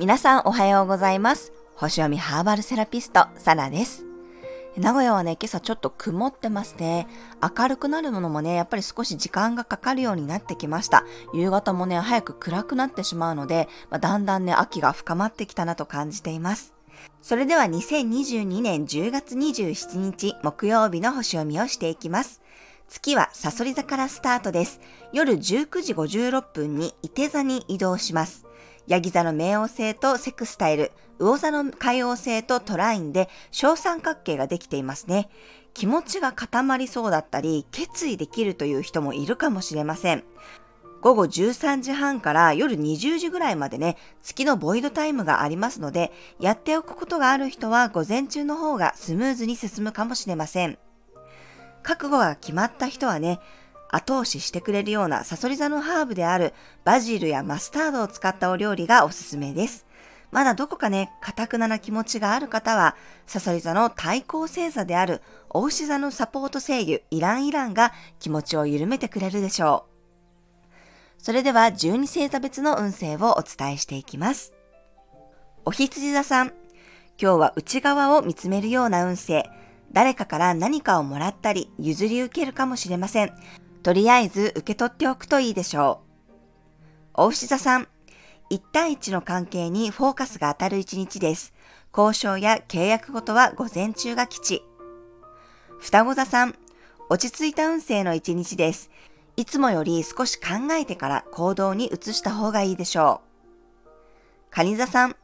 皆さんおはようございます。星読みハーバルセラピスト、サラです。名古屋はね、今朝ちょっと曇ってますね。明るくなるものもね、やっぱり少し時間がかかるようになってきました。夕方もね、早く暗くなってしまうので、まあ、だんだんね、秋が深まってきたなと感じています。それでは2022年10月27日木曜日の星読みをしていきます。月はサソリ座からスタートです。夜19時56分に伊手座に移動します。ヤギ座の冥王星とセクスタイル、魚座の海王星とトラインで小三角形ができていますね。気持ちが固まりそうだったり、決意できるという人もいるかもしれません。午後13時半から夜20時ぐらいまでね、月のボイドタイムがありますので、やっておくことがある人は午前中の方がスムーズに進むかもしれません。覚悟が決まった人はね、後押ししてくれるようなサソリ座のハーブであるバジルやマスタードを使ったお料理がおすすめです。まだどこかね、カタクナな気持ちがある方は、サソリ座の対抗星座である、お牛座のサポート制御イランイランが気持ちを緩めてくれるでしょう。それでは12星座別の運勢をお伝えしていきます。お羊座さん、今日は内側を見つめるような運勢、誰かから何かをもらったり譲り受けるかもしれません。とりあえず受け取っておくといいでしょう。お牛座さん、1対1の関係にフォーカスが当たる一日です。交渉や契約ごとは午前中が吉。双子座さん、落ち着いた運勢の一日です。いつもより少し考えてから行動に移した方がいいでしょう。カニ座さん、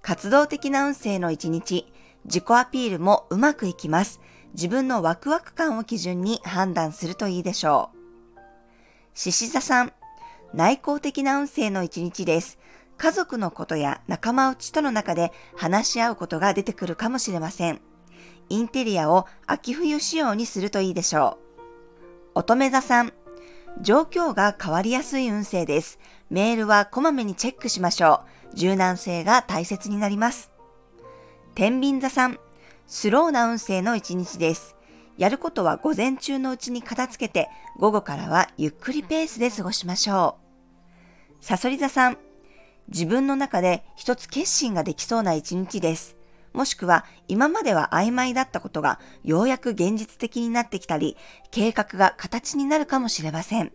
活動的な運勢の一日、自己アピールもうまくいきます。自分のワクワク感を基準に判断するといいでしょう。獅子座さん、内向的な運勢の一日です。家族のことや仲間内との中で話し合うことが出てくるかもしれません。インテリアを秋冬仕様にするといいでしょう。乙女座さん、状況が変わりやすい運勢です。メールはこまめにチェックしましょう。柔軟性が大切になります。天秤座さん、スローな運勢の一日です。やることは午前中のうちに片付けて、午後からはゆっくりペースで過ごしましょう。サソリ座さん、自分の中で一つ決心ができそうな一日です。もしくは今までは曖昧だったことがようやく現実的になってきたり、計画が形になるかもしれません。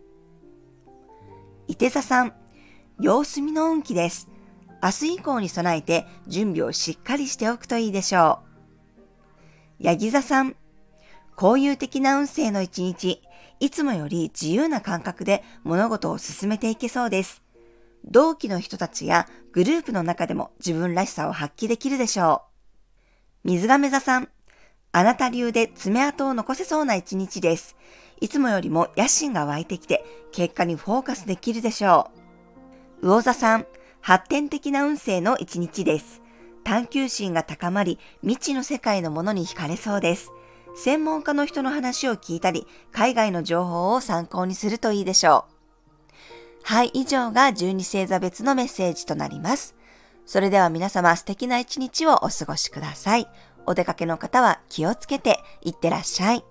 伊手座さん、様子見の運気です。明日以降に備えて準備をしっかりしておくといいでしょう。ヤギ座さん、交友的な運勢の一日、いつもより自由な感覚で物事を進めていけそうです。同期の人たちやグループの中でも自分らしさを発揮できるでしょう。水亀座さん、あなた流で爪痕を残せそうな一日です。いつもよりも野心が湧いてきて、結果にフォーカスできるでしょう。魚座さん、発展的な運勢の一日です。探求心が高まり、未知の世界のものに惹かれそうです。専門家の人の話を聞いたり、海外の情報を参考にするといいでしょう。はい、以上が12星座別のメッセージとなります。それでは皆様素敵な一日をお過ごしください。お出かけの方は気をつけていってらっしゃい。